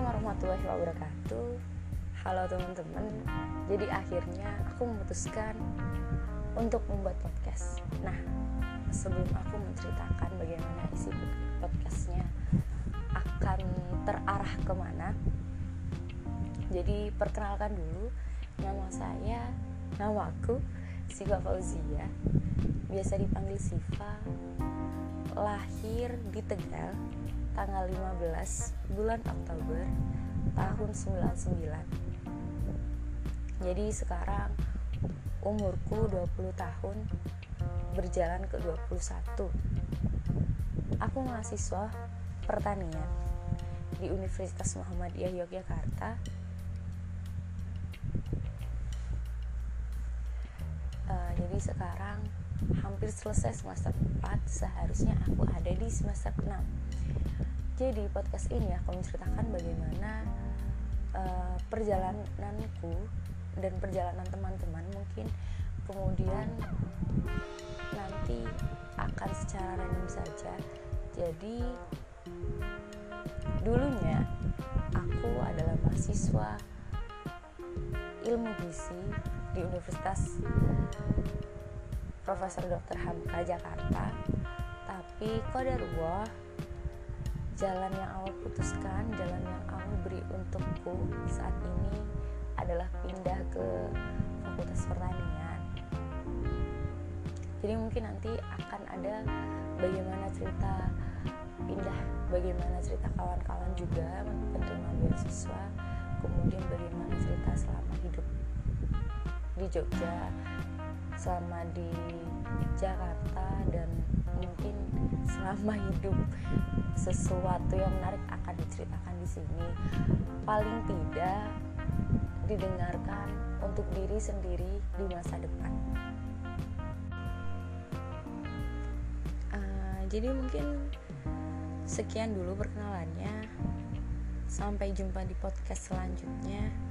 warahmatullahi wabarakatuh. Halo teman-teman. Jadi akhirnya aku memutuskan untuk membuat podcast. Nah sebelum aku menceritakan bagaimana isi podcastnya akan terarah ke mana Jadi perkenalkan dulu. Nama saya, nama aku Siva Fauzia. Biasa dipanggil Siva Lahir di Tegal tanggal 15 bulan Oktober tahun 99 jadi sekarang umurku 20 tahun berjalan ke 21 aku mahasiswa pertanian di Universitas Muhammadiyah Yogyakarta jadi sekarang hampir selesai semester 4 seharusnya aku ada di semester 6 jadi podcast ini aku menceritakan bagaimana uh, perjalananku dan perjalanan teman-teman mungkin kemudian nanti akan secara random saja. Jadi dulunya aku adalah mahasiswa ilmu gizi di Universitas Profesor Dr. Hamka Jakarta tapi kodarullah jalan yang Allah putuskan, jalan yang Allah beri untukku saat ini adalah pindah ke Fakultas Pertanian. Jadi mungkin nanti akan ada bagaimana cerita pindah, bagaimana cerita kawan-kawan juga penerima beasiswa, kemudian bagaimana di Jogja, selama di Jakarta dan mungkin selama hidup sesuatu yang menarik akan diceritakan di sini. Paling tidak didengarkan untuk diri sendiri di masa depan. Uh, jadi mungkin sekian dulu perkenalannya. Sampai jumpa di podcast selanjutnya